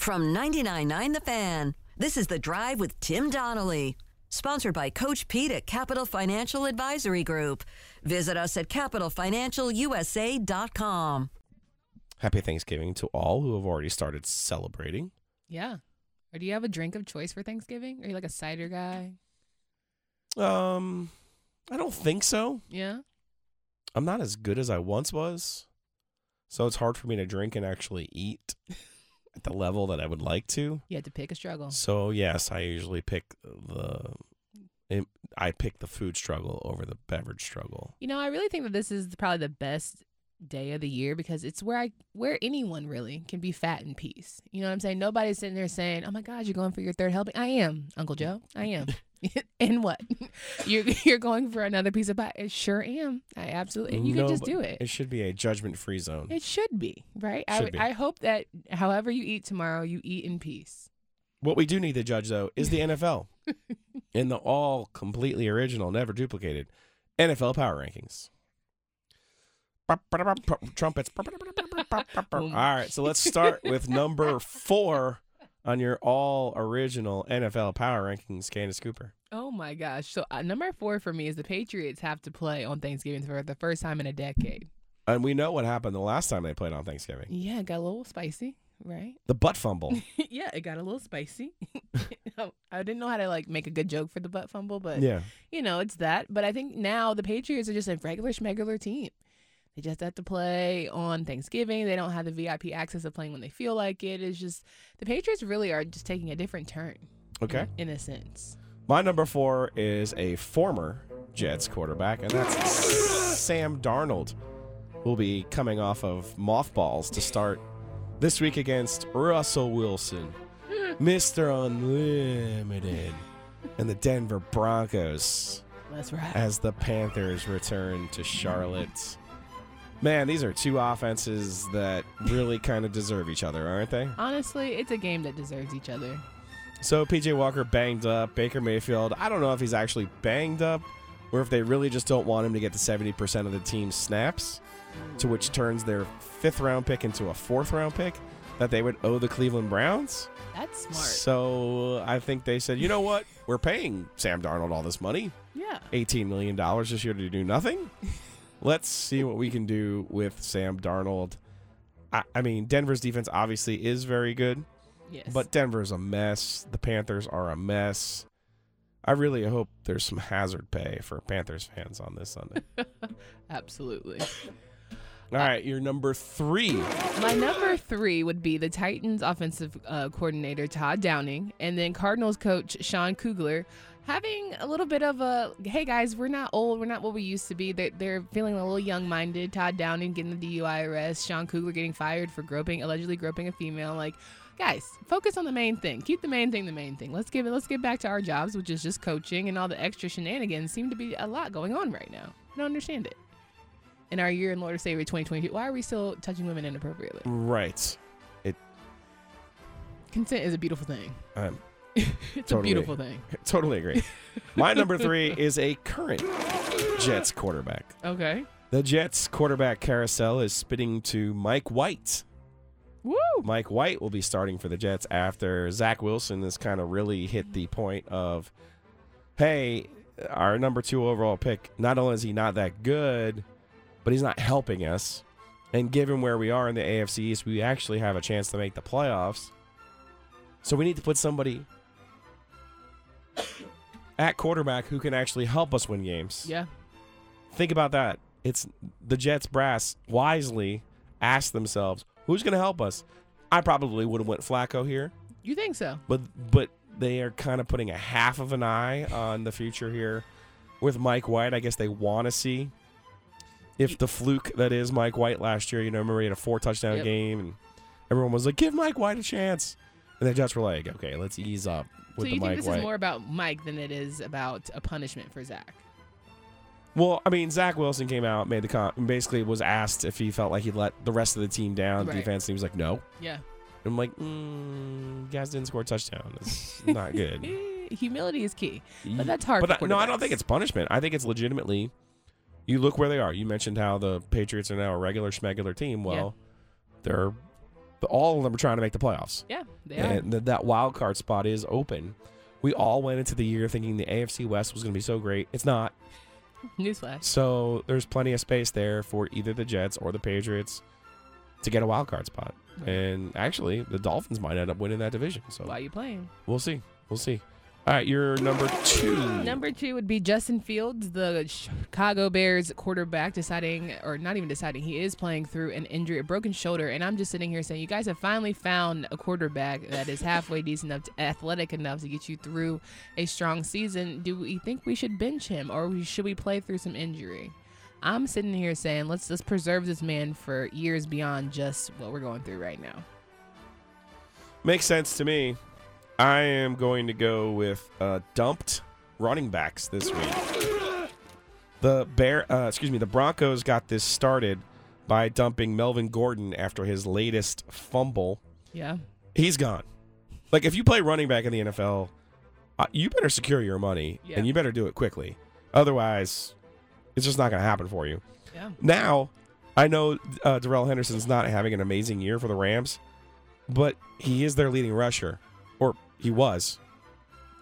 From 99.9 The Fan, this is The Drive with Tim Donnelly. Sponsored by Coach Pete at Capital Financial Advisory Group. Visit us at capitalfinancialusa.com. Happy Thanksgiving to all who have already started celebrating. Yeah. Or do you have a drink of choice for Thanksgiving? Are you like a cider guy? Um, I don't think so. Yeah. I'm not as good as I once was, so it's hard for me to drink and actually eat at the level that I would like to. You had to pick a struggle. So yes, I usually pick the I pick the food struggle over the beverage struggle. You know, I really think that this is probably the best day of the year because it's where I where anyone really can be fat in peace. You know what I'm saying? Nobody's sitting there saying, "Oh my God, you're going for your third helping." I am, Uncle Joe. I am. and what? You're you're going for another piece of pie? It sure am. I absolutely. And you No, can just do it. It should be a judgment-free zone. It should be right. I Should would- be. I hope that however you eat tomorrow, you eat in peace. What we do need to judge though is the NFL in the all completely original, never duplicated NFL power rankings. Trumpets. All right, so let's start with number four on your all original NFL power rankings, Candace Cooper. Oh my gosh! So uh, number four for me is the Patriots have to play on Thanksgiving for the first time in a decade. And we know what happened the last time they played on Thanksgiving. Yeah, it got a little spicy, right? The butt fumble. yeah, it got a little spicy. I didn't know how to like make a good joke for the butt fumble, but yeah. you know, it's that. But I think now the Patriots are just a regular schmegular team. They just have to play on Thanksgiving. They don't have the VIP access of playing when they feel like it. It's just the Patriots really are just taking a different turn. Okay. In, in a sense. My number four is a former Jets quarterback, and that's Sam Darnold, who'll be coming off of mothballs to start this week against Russell Wilson, hmm. Mr. Unlimited, and the Denver Broncos That's right. as the Panthers return to Charlotte. Man, these are two offenses that really kind of deserve each other, aren't they? Honestly, it's a game that deserves each other. So PJ Walker banged up. Baker Mayfield, I don't know if he's actually banged up or if they really just don't want him to get to 70% of the team's snaps, to which turns their fifth round pick into a fourth round pick that they would owe the Cleveland Browns. That's smart. So I think they said, you know what? We're paying Sam Darnold all this money yeah. $18 million this year to do nothing. Let's see what we can do with Sam Darnold. I, I mean, Denver's defense obviously is very good. Yes. But Denver's a mess. The Panthers are a mess. I really hope there's some hazard pay for Panthers fans on this Sunday. Absolutely. All right, your number three. My number three would be the Titans offensive uh, coordinator Todd Downing, and then Cardinals coach Sean Kugler having a little bit of a hey guys, we're not old, we're not what we used to be. They're, they're feeling a little young minded. Todd Downing getting the DUI arrest, Sean Kugler getting fired for groping, allegedly groping a female. Like, guys, focus on the main thing. Keep the main thing the main thing. Let's give it. Let's get back to our jobs, which is just coaching, and all the extra shenanigans seem to be a lot going on right now. I don't understand it. In our year in Lord of Savior 2022, why are we still touching women inappropriately? Right. It. Consent is a beautiful thing. Um, it's a Totally. beautiful thing. totally agree. My number three is a current Jets quarterback. Okay. The Jets quarterback carousel is spitting to Mike White. Woo! Mike White will be starting for the Jets after Zach Wilson has kind of really hit the point of, hey, our number two overall pick, not only is he not that good, but he's not helping us. And given where we are in the AFC East, we actually have a chance to make the playoffs. So we need to put somebody at quarterback who can actually help us win games. Yeah. Think about that. It's the Jets brass wisely asked themselves, who's going to help us? I probably would have went Flacco here, You think so? but but they are kind of putting a half of an eye on the future here with Mike White. I guess they want to see if the fluke that is Mike White last year. You know, remember he had a four touchdown Yep. game, and everyone was like, "Give Mike White a chance," and the Jets were like, "Okay, let's ease up with so the you think Mike this White." is more about Mike than it is about a punishment for Zach? Well, I mean, Zach Wilson came out, made the con- basically was asked if he felt like he let the rest of the team down, Right. defense. And he was like, no. Yeah. I'm like, mm, you guys didn't score a touchdown. It's not good. Humility is key. But that's hard But for I, no, I don't think it's punishment. I think it's legitimately. You look where they are. You mentioned how the Patriots are now a regular schmegular team. Well, they're The, all of them are trying to make the playoffs. Yeah, they and th- that wild card spot is open. We all went into the year thinking the AFC West was going to be so great. It's not. Newsflash. So there's plenty of space there for either the Jets or the Patriots to get a wild card spot. And actually, the Dolphins might end up winning that division. So Why are you playing? we'll see. We'll see. All right, you're number two. Number two would be Justin Fields, the Chicago Bears quarterback, deciding, or not even deciding, he is playing through an injury, a broken shoulder. And I'm just sitting here saying, you guys have finally found a quarterback that is halfway decent enough, to, athletic enough to get you through a strong season. Do we think we should bench him, or we- should we play through some injury? I'm sitting here saying, let's let's preserve this man for years beyond just what we're going through right now. Makes sense to me. I am going to go with uh, dumped running backs this week. The Bear, uh, excuse me, the Broncos got this started by dumping Melvin Gordon after his latest fumble. Yeah. He's gone. Like if you play running back in the NFL, uh, you better secure your money Yeah. and you better do it quickly. Otherwise, it's just not going to happen for you. Yeah. Now, I know uh, Darrell Henderson's not having an amazing year for the Rams, but he is their leading rusher, he was.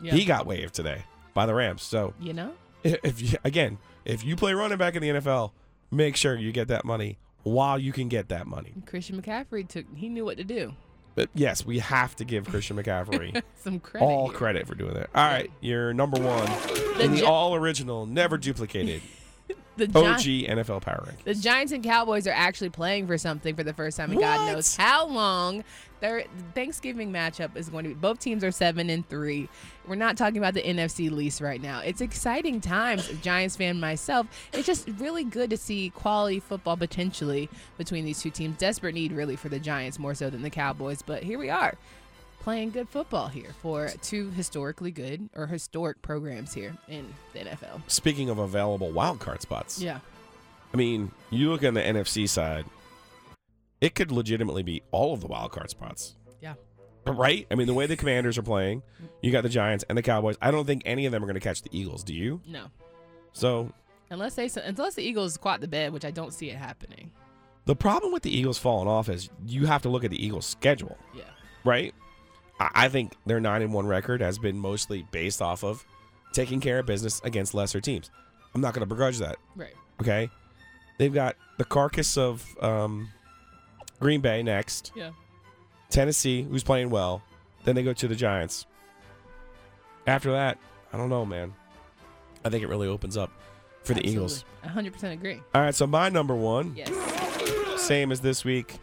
Yeah. He got waived today by the Rams. So you know? if you, again, if you play running back in the NFL, make sure you get that money while you can get that money. Christian McCaffrey took, he knew what to do. But yes, we have to give Christian McCaffrey Some credit. all here. credit for doing that. All right, you're number one The in the all original, never duplicated The OG NFL power rank. The Giants and Cowboys are actually playing for something for the first time in God What? knows how long. Their Thanksgiving matchup is going to be. Both teams are seven and three. We're not talking about the NFC least right now. It's exciting times. A Giants fan myself. It's just really good to see quality football potentially between these two teams. Desperate need really for the Giants more so than the Cowboys. But here we are playing good football here for two historically good or historic programs here in the NFL. Speaking of available wild card spots, Yeah. I mean, you look on the NFC side, it could legitimately be all of the wild card spots. Yeah. Right? I mean, the way the Commanders are playing, you got the Giants and the Cowboys. I don't think any of them are going to catch the Eagles. Do you? No. So Unless they unless the Eagles squat the bed, which I don't see it happening. the problem with the Eagles falling off is you have to look at the Eagles' schedule, Yeah. right? I, think their nine and one record has been mostly based off of taking care of business against lesser teams. I'm not going to begrudge that. Right. Okay, they've got the carcass of um, Green Bay next. Yeah. Tennessee, who's playing well. Then they go to the Giants. After that, I don't know, man. I think it really opens up for the Eagles. Absolutely. 100% agree. All right, so my number one, Yes. same as this week,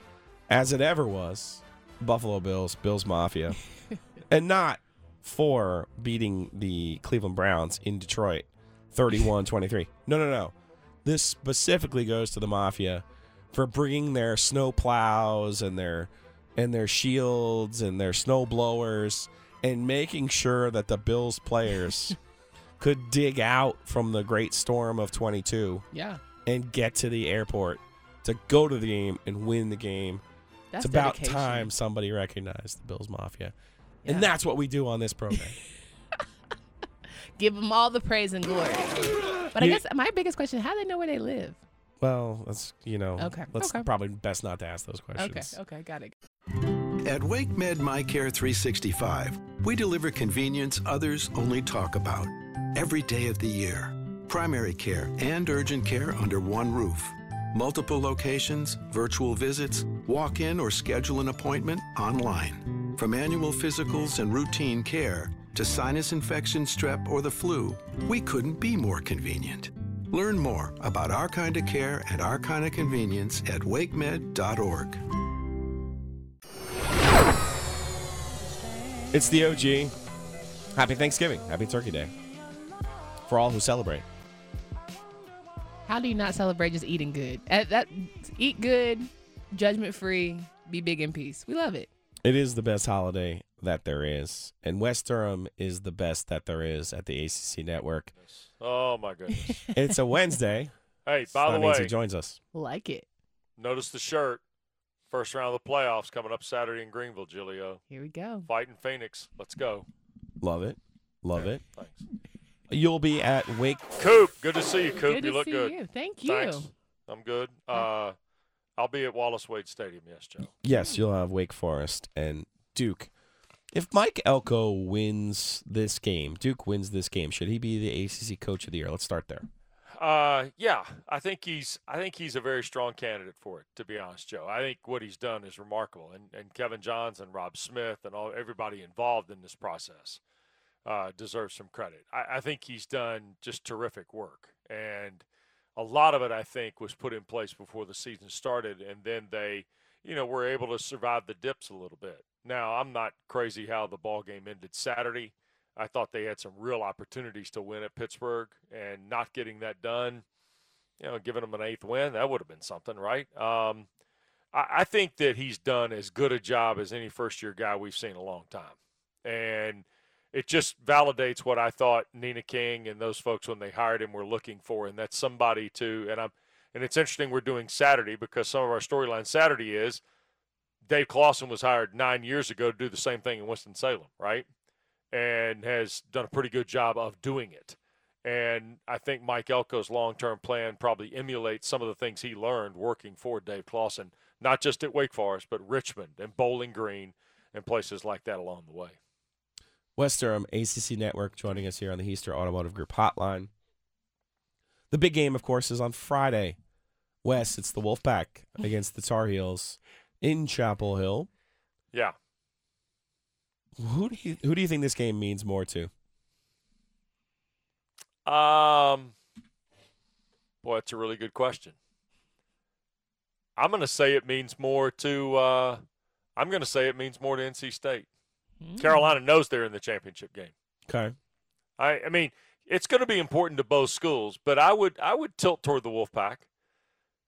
as it ever was, Buffalo Bills, Bills Mafia, and not for beating the Cleveland Browns in Detroit, 31-23. No, no, no. This specifically goes to the Mafia for bringing their snow plows and their and their shields and their snow blowers and making sure that the Bills players could dig out from the great storm of 22 Yeah. and get to the airport to go to the game and win the game. That's it's about dedication. time somebody recognized the Bills Mafia. Yeah. And that's what we do on this program. Give them all the praise and glory. But I guess my biggest question: How do they know where they live? well, that's, you know, Okay, let's okay. probably best not to ask those Okay. questions. Okay. Got it. At WakeMed MyCare 365, we deliver convenience others only talk about. Every day of the year. Primary care and urgent care under one roof. Multiple locations, virtual visits, walk in or schedule an appointment online. From annual physicals and routine care to sinus infection, strep, or the flu, we couldn't be more convenient. Learn more about our kind of care and our kind of convenience at wakemed.org. It's the OG. Happy Thanksgiving. Happy Turkey Day. For all who celebrate. How do you not celebrate just eating good? At that, eat good, judgment free, be big in peace. We love it. It is the best holiday that there is. And Wes Durham is the best that there is at the ACC network. Oh my goodness. It's a Wednesday. hey, so by the way, he joins us. Like it. notice the shirt. First round of the playoffs coming up Saturday in Greenville, Gilio. Here we go. Fighting Phoenix. Let's go. Love it. Love it. Thanks. You'll be at Wake Coop, good to see you, Coop. good you to look see good. you. Thank you. Thanks. I'm good. Uh, I'll be at Wallace Wade Stadium. Yes, Joe. Yes, you'll have Wake Forest and Duke. If Mike Elko wins this game, Duke wins this game, should he be the ACC Coach of the Year? Let's start there. Uh, yeah, I think he's I think he's a very strong candidate for it. To be honest, Joe, I think what he's done is remarkable, and and Kevin Johns and Rob Smith and all everybody involved in this process uh, deserves some credit. I, I think he's done just terrific work, and a lot of it I think was put in place before the season started, and then they, you know, were able to survive the dips a little bit. Now I'm not crazy how the ball game ended Saturday. I thought they had some real opportunities to win at Pittsburgh, and not getting that done, you know, giving them an eighth win, that would have been something, right? Um, I, I think that he's done as good a job as any first year guy we've seen a long time. And it just validates what I thought Nina King and those folks when they hired him were looking for, and that's somebody to. And I'm, and it's interesting we're doing Saturday because some of our storyline Saturday is Dave Clawson was hired nine years ago to do the same thing in Winston Salem, right? and has done a pretty good job of doing it. And I think Mike Elko's long term plan probably emulates some of the things he learned working for Dave Clawson, not just at Wake Forest, but Richmond and Bowling Green and places like that along the way. Wes Durham, ACC Network, joining us here on the Heister Automotive Group Hotline. The big game, of course, is on Friday. Wes, it's the Wolfpack against the Tar Heels in Chapel Hill. Yeah. Who do you who do you think this game means more to? Um, boy, that's a really good question. I'm going to say it means more to. Uh, I'm going to say it means more to NC State. Mm. Carolina knows they're in the championship game. Okay. I I mean, it's going to be important to both schools, but I would I would tilt toward the Wolfpack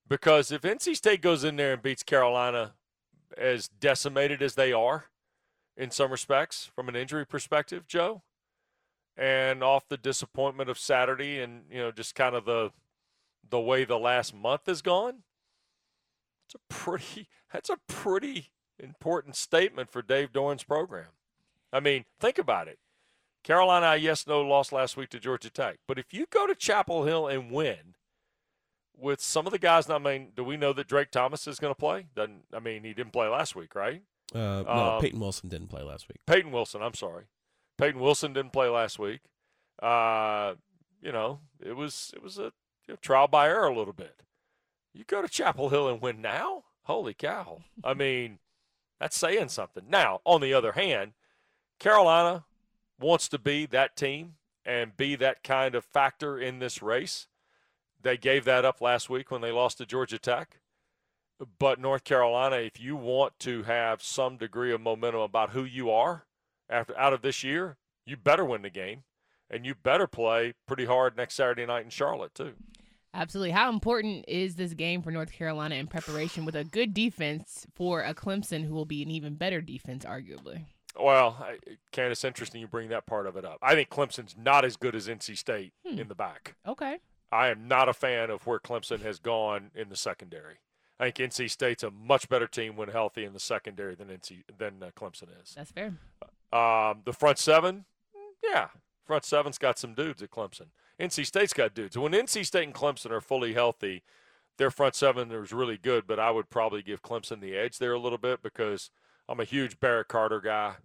because if NC State goes in there and beats Carolina as decimated as they are, in some respects from an injury perspective, Joe, and off the disappointment of Saturday and you know just kind of the the way the last month has gone. It's a pretty that's a pretty important statement for Dave Doeren's program. I mean, think about it. Carolina, yes, no, lost last week to Georgia Tech. But if you go to Chapel Hill and win with some of the guys, I mean, do we know that Drake Thomas is going to play? Doesn't I mean he didn't play last week, right? Uh, no, um, Peyton Wilson didn't play last week. Peyton Wilson, I'm sorry. Peyton Wilson didn't play last week. Uh, you know, it was it was a you know, trial by error a little bit. You go to Chapel Hill and win now? Holy cow. I mean, that's saying something. Now, on the other hand, Carolina wants to be that team and be that kind of factor in this race. They gave that up last week when they lost to Georgia Tech. But North Carolina, if you want to have some degree of momentum about who you are after out of this year, you better win the game, and you better play pretty hard next Saturday night in Charlotte too. Absolutely. How important is this game for North Carolina in preparation with a good defense for a Clemson who will be an even better defense, arguably? Well, Candace, interesting you bring that part of it up. I think Clemson's not as good as NC State hmm. in the back. Okay. I am not a fan of where Clemson has gone in the secondary. I think NC State's a much better team when healthy in the secondary than NC than uh, Clemson is. That's fair. Um, the front seven, yeah, front seven's got some dudes at Clemson. NC State's got dudes. When NC State and Clemson are fully healthy, their front seven is really good. But I would probably give Clemson the edge there a little bit because I'm a huge Barrett Carter guy.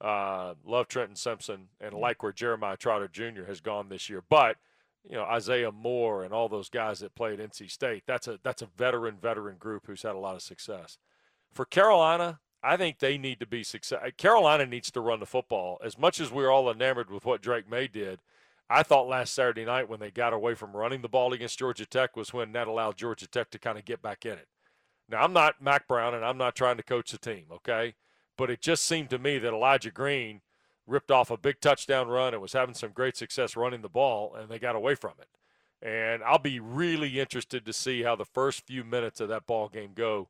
Uh, love Trenton Simpson and like where Jeremiah Trotter Jr. has gone this year, but you know Isaiah Moore and all those guys that played NC State. That's a that's a veteran veteran group who's had a lot of success. For Carolina, I think they need to be success. Carolina needs to run the football as much as we're all enamored with what Drake Maye did. I thought last Saturday night when they got away from running the ball against Georgia Tech was when that allowed Georgia Tech to kind of get back in it. Now I'm not Mack Brown and I'm not trying to coach the team, okay? But it just seemed to me that Elijah Green ripped off a big touchdown run and was having some great success running the ball, and they got away from it. And I'll be really interested to see how the first few minutes of that ball game go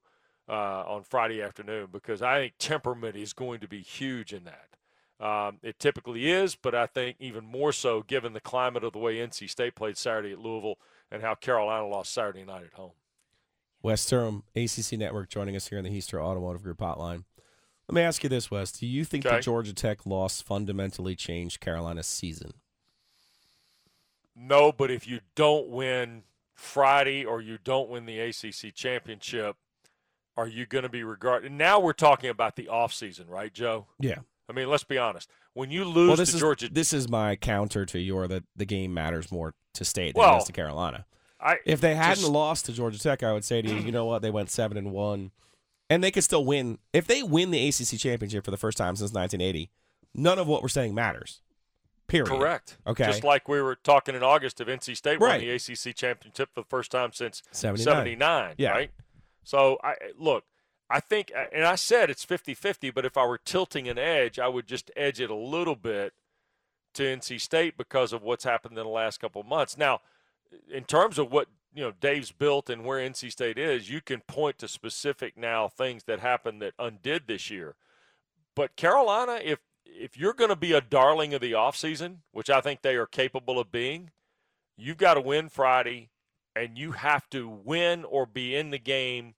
uh, on Friday afternoon because I think temperament is going to be huge in that. Um, it typically is, but I think even more so given the climate of the way NC State played Saturday at Louisville and how Carolina lost Saturday night at home. Wes Durham, ACC Network, joining us here in the Heister Automotive Group Hotline. Let me ask you this, Wes. Do you think okay. the Georgia Tech loss fundamentally changed Carolina's season? No, but if you don't win Friday or you don't win the ACC championship, are you going to be regarded? Now we're talking about the offseason, right, Joe? Yeah. I mean, let's be honest. When you lose Well, this to is Georgia, this is my counter to your that the game matters more to state than Well, it does to Carolina. I, If they hadn't just- lost to Georgia Tech, I would say to you, you know what? They went seven and one, and they could still win if they win the ACC championship for the first time since 1980. None of what we're saying matters. Period. correct. Okay. Just like we were talking in August of NC State Right. won the ACC championship for the first time since 79. 79, Yeah. right? So I look, I think and I said it's 50-50, but if I were tilting an edge, I would just edge it a little bit to NC State because of what's happened in the last couple of months. Now, in terms of what you know Dave's built and where NC State is, you can point to specific now things that happened that undid this year. But Carolina, if if you're going to be a darling of the offseason, which I think they are capable of being, you've got to win Friday and you have to win or be in the game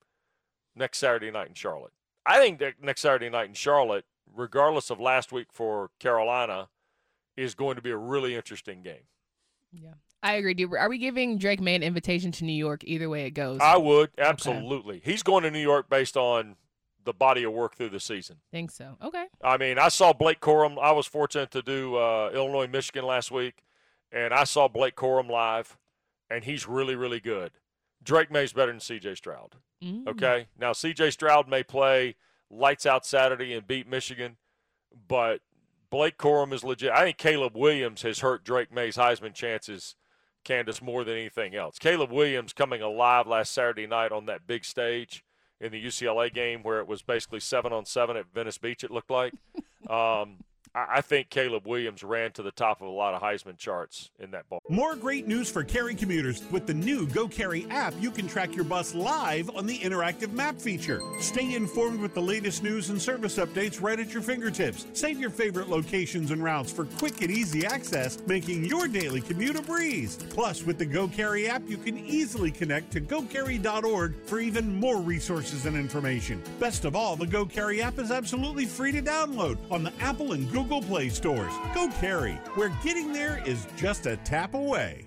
next Saturday night in Charlotte. I think that next Saturday night in Charlotte, regardless of last week for Carolina, is going to be a really interesting game. Yeah. I agree. Do, are we giving Drake Maye an invitation to New York either way it goes? I would absolutely. He's going to New York based on the body of work through the season. think so. Okay. I mean, I saw Blake Corum. I was fortunate to do uh, Illinois, Michigan last week, and I saw Blake Corum live, and he's really, really good. Drake Maye's better than C.J. Stroud. Mm. Okay, now C.J. Stroud may play lights out Saturday and beat Michigan, but Blake Corum is legit. I think Caleb Williams has hurt Drake Maye's Heisman chances, Candace, more than anything else. Caleb Williams coming alive last Saturday night on that big stage in the UCLA game where it was basically seven on seven at Venice Beach. It looked like. um, I, think Caleb Williams ran to the top of a lot of Heisman charts in that ball. More great news for Cary commuters. With the new GoCary app, you can track your bus live on the interactive map feature. Stay informed with the latest news and service updates right at your fingertips. Save your favorite locations and routes for quick and easy access, making your daily commute a breeze. Plus, with the GoCary app, you can easily connect to gocary.org for even more resources and information. Best of all, the GoCary app is absolutely free to download on the Apple and Google Play stores. Go Carry, where getting there is just a tap away.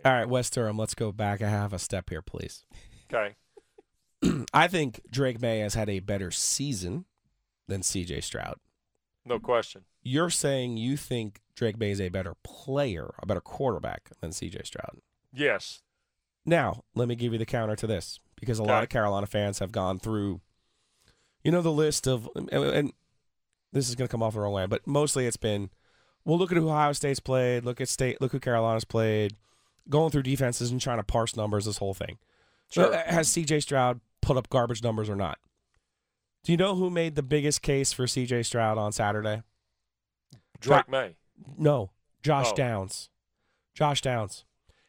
Okay. All right, Wes Durham, let's go back a half a step here, please. Okay. I think Drake Maye has had a better season than CJ Stroud. No question. You're saying you think Drake Maye is a better player, a better quarterback than CJ Stroud. Yes. Now, let me give you the counter to this because a lot of Carolina fans have gone through, you know, the list of, and, and this is going to come off the wrong way, but mostly it's been, well, look at who Ohio State's played, look at state, look who Carolina's played, going through defenses and trying to parse numbers, this whole thing. Sure. Uh, Has CJ Stroud put up garbage numbers or not? Do you know who made the biggest case for CJ Stroud on Saturday? Drake Maye. No, Josh Oh. Downs. Josh Downs.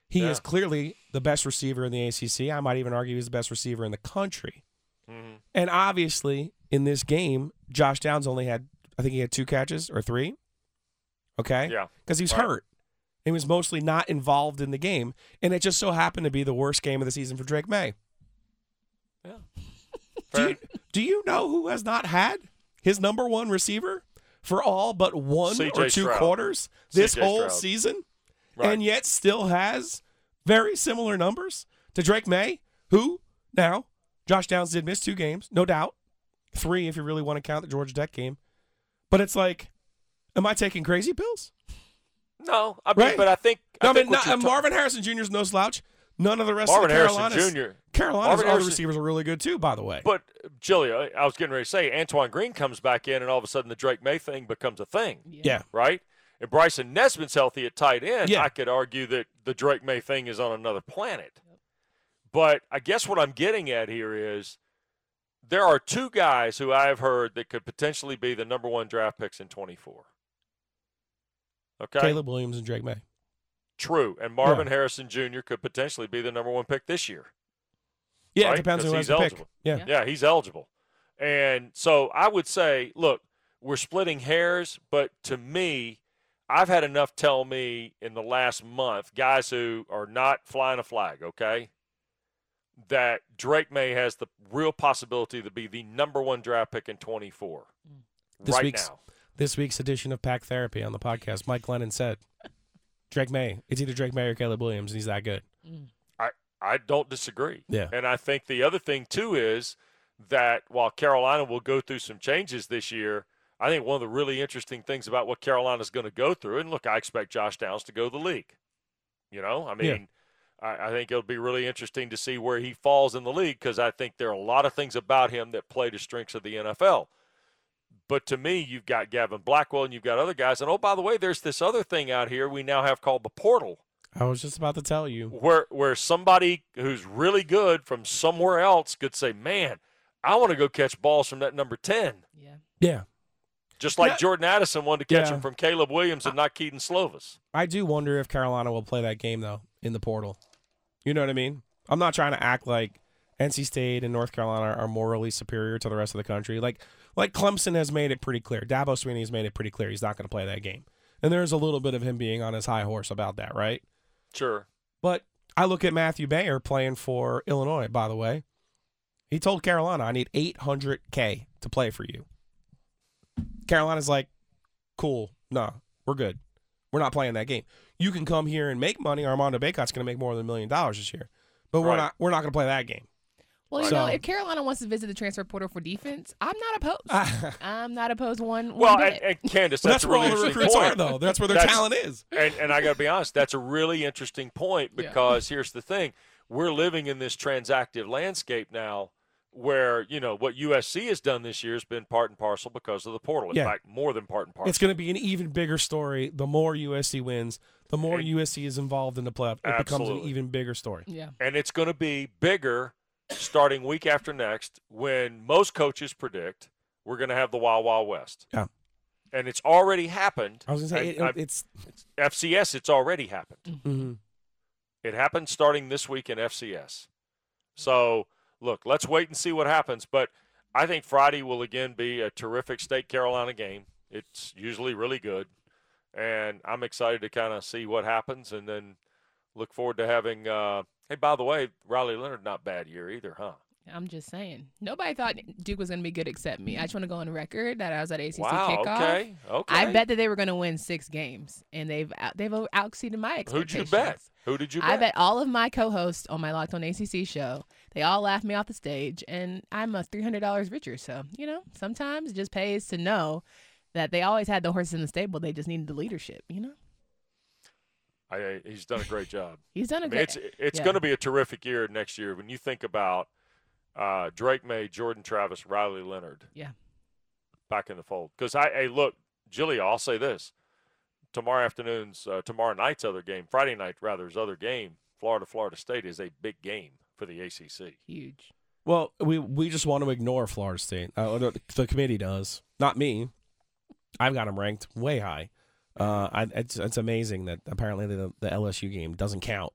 He Yeah. is clearly the best receiver in the ACC. I might even argue he's the best receiver in the country. hmm And obviously, in this game, Josh Downs only had, I think he had two catches or three. Okay? Yeah. Because he's Right. hurt. He was mostly not involved in the game. And it just so happened to be the worst game of the season for Drake Maye. Yeah. Do you, do you know who has not had his number one receiver for all but one CJ or two Stroud. quarters this CJ whole Stroud. season? Right. and yet still has very similar numbers to Drake Maye, who now Josh Downs did miss two games, no doubt, three if you really want to count the Georgia Tech game. But it's like, am I taking crazy pills? No, I mean, Right. but I think. I, I, mean, what not, you're uh, ta- Marvin Harrison Jr. is no slouch. None of the rest Marvin of the Harrison Jr. Carolina's Marvin other Harrison- receivers are really good too. By the way, But Julia, I was getting ready to say Antoine Green comes back in, and all of a sudden the Drake Maye thing becomes a thing, yeah, right? And Bryson Nesbit's healthy at tight end. Yeah. I could argue that the Drake Maye thing is on another planet. But I guess what I'm getting at here is there are two guys who I have heard that could potentially be the number one draft picks in 24. Okay, Caleb Williams and Drake Maye. true, and Marvin Harrison Jr. could potentially be the number one pick this year. Yeah, right? it depends on 'Cause who he's the eligible. Yeah. Yeah. Yeah, he's eligible. And so I would say, look, we're splitting hairs, but to me, I've had enough tell me in the last month, guys who are not flying a flag, okay, that Drake Maye has the real possibility to be the number one draft pick in 24 This right week's- now. This week's edition of Pack Therapy on the podcast, Mike Lennon said, Drake Maye. It's either Drake Maye or Caleb Williams, and he's that good. I I don't disagree. Yeah. And I think the other thing, too, is that while Carolina will go through some changes this year, I think one of the really interesting things about what Carolina's going to go through, and look, I expect Josh Downs to go to the league. You know, I mean, I, I think it'll be really interesting to see where he falls in the league because I think there are a lot of things about him that play to strengths of the NFL. But to me, you've got Gavin Blackwell and you've got other guys. And oh, by the way, there's this other thing out here we now have called the portal I was just about to tell you. where where somebody who's really good from somewhere else could say, "Man, I want to go catch balls from that number 10." Yeah. Yeah. Just like Yeah. Jordan Addison wanted to catch Yeah. him from Caleb Williams and not Kedon Slovis. I do wonder if Carolina will play that game, though, in the portal. You know what I mean? I'm not trying to act like NC State and North Carolina are morally superior to the rest of the country. Like, like Clemson has made it pretty clear. Dabo Swinney has made it pretty clear he's not going to play that game. And there's a little bit of him being on his high horse about that, right? Sure. But I look at Matthew Bayer playing for Illinois, by the way. He told Carolina, I need 800K to play for you. Carolina's like, cool. Nah, we're good. We're not playing that game. You can come here and make money. Armando Bacot's going to make more than a million dollars this year. But we're Right. not we're not going to play that game. Well, you So- know, if Carolina wants to visit the transfer portal for defense, I'm not opposed. I'm not opposed one. Well, one and, bit. and Candace, Well, that's, that's a where really all the recruits point. are, though. That's where their That's- talent is. and and I got to be honest, that's a really interesting point Yeah. because here's the thing: we're living in this transactive landscape now, where you know what USC has done this year has been part and parcel because of the portal. In Yeah. fact, more than part and parcel. It's going to be an even bigger story. The more USC wins, the more And- USC is involved in the playoff. It becomes an even bigger story. yeah. and it's going to be bigger starting week after next when most coaches predict we're going to have the Wild Wild West. Yeah. And it's already happened. I was going to say, And it, I've- it's. FCS, it's already happened. mhm. It happened starting this week in FCS. So, look, let's wait and see what happens. But I think Friday will again be a terrific State Carolina game. It's usually really good. And I'm excited to kind of see what happens and then look forward to having. Uh, hey, by the way, Riley Leonard, not bad year either, huh? I'm just saying. Nobody thought Duke was going to be good except me. I just want to go on record that I was at ACC wow. kickoff. Okay. Okay. I bet that they were going to win six games, and they've out, they've out exceeded my expectations. Who'd you bet? Who did you bet? I bet all of my co-hosts on my Locked On ACC show, they all laughed me off the stage, and I'm a three hundred dollars richer. So you know, sometimes it just pays to know that they always had the horses in the stable. They just needed the leadership. You know, I, he's done a great job. he's done a I mean, great. it's it's yeah. going to be a terrific year next year when you think about uh, Drake Maye, Jordan Travis, Riley Leonard. Yeah. Back in the fold. Because I, hey, look, Julia, I'll say this: tomorrow afternoon's, uh, tomorrow night's other game, Friday night rather, his other game, Florida, Florida State is a big game for the ACC. huge. Well, we we just want to ignore Florida State. Uh, the, the committee does, not me. I've got them ranked way high. Uh, I, it's it's amazing that apparently the the LSU game doesn't count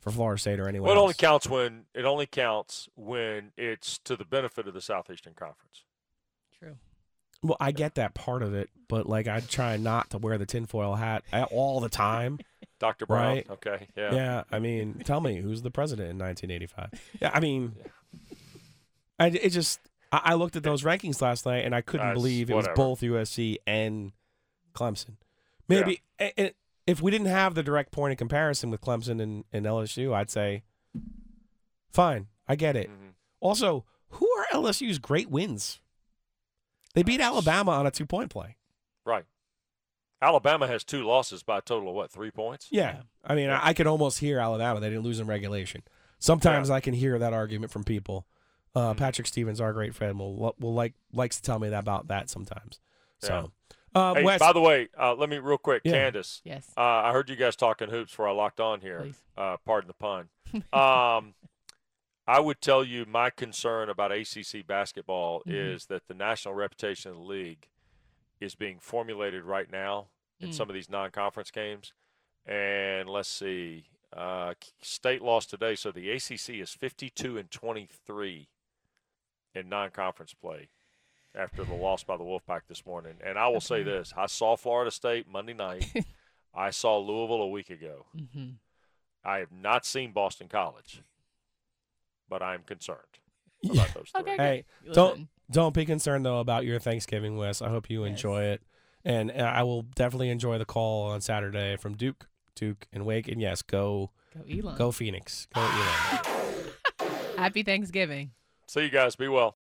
for Florida State or anyone Well, it only else. counts when it only counts when it's to the benefit of the Southeastern Conference. True. Well, I get that part of it, but like I try not to wear the tinfoil hat all the time. Dr. Brown. Right. Okay. yeah. Yeah. I mean, tell me who's the president in 1985? Yeah, I mean, I it just I, I looked at those rankings last night and I couldn't That's believe it whatever. was both USC and Clemson. Maybe a- a- if we didn't have the direct point of comparison with Clemson and, and LSU, I'd say, fine, I get it. Mhm. Also, who are LSU's great wins? They beat Alabama on a two point play. Right. Alabama has two losses by a total of what, three points? Yeah. I mean, I, I could almost hear Alabama. They didn't lose in regulation. Sometimes I can hear that argument from people. Uh, Mhm. Patrick Stevens, our great friend, will will like likes to tell me that about that sometimes. So, Yeah. Uh, Hey, Wes, by the way, uh, let me real quick, Yeah. Candace. Yes. Uh, I heard you guys talking hoops before I locked on here. Please. Uh, pardon the pun. Um, I would tell you my concern about ACC basketball Mhm. is that the national reputation of the league is being formulated right now in Mm. some of these non-conference games. And let's see, Uh, state lost today, so the ACC is 52 and 23 in non-conference play after the loss by the Wolfpack this morning. And I will say this: I saw Florida State Monday night. I saw Louisville a week ago. Mm-hmm. I have not seen Boston College, but I'm concerned about those three. Okay. Hey, don't don't be concerned though about your Thanksgiving, Wes. I hope you Yes. enjoy it, and uh, I will definitely enjoy the call on Saturday from Duke, Duke and Wake. And yes, go Go Elon. go Phoenix, go Elon. Happy Thanksgiving. See you guys. Be well.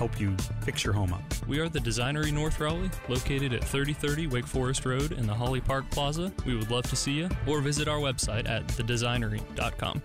help you fix your home up. We are the Designery North Raleigh, located at 3030 Wake Forest Road in the Holly Park Plaza. We would love to see you or visit our website at thedesignery.com.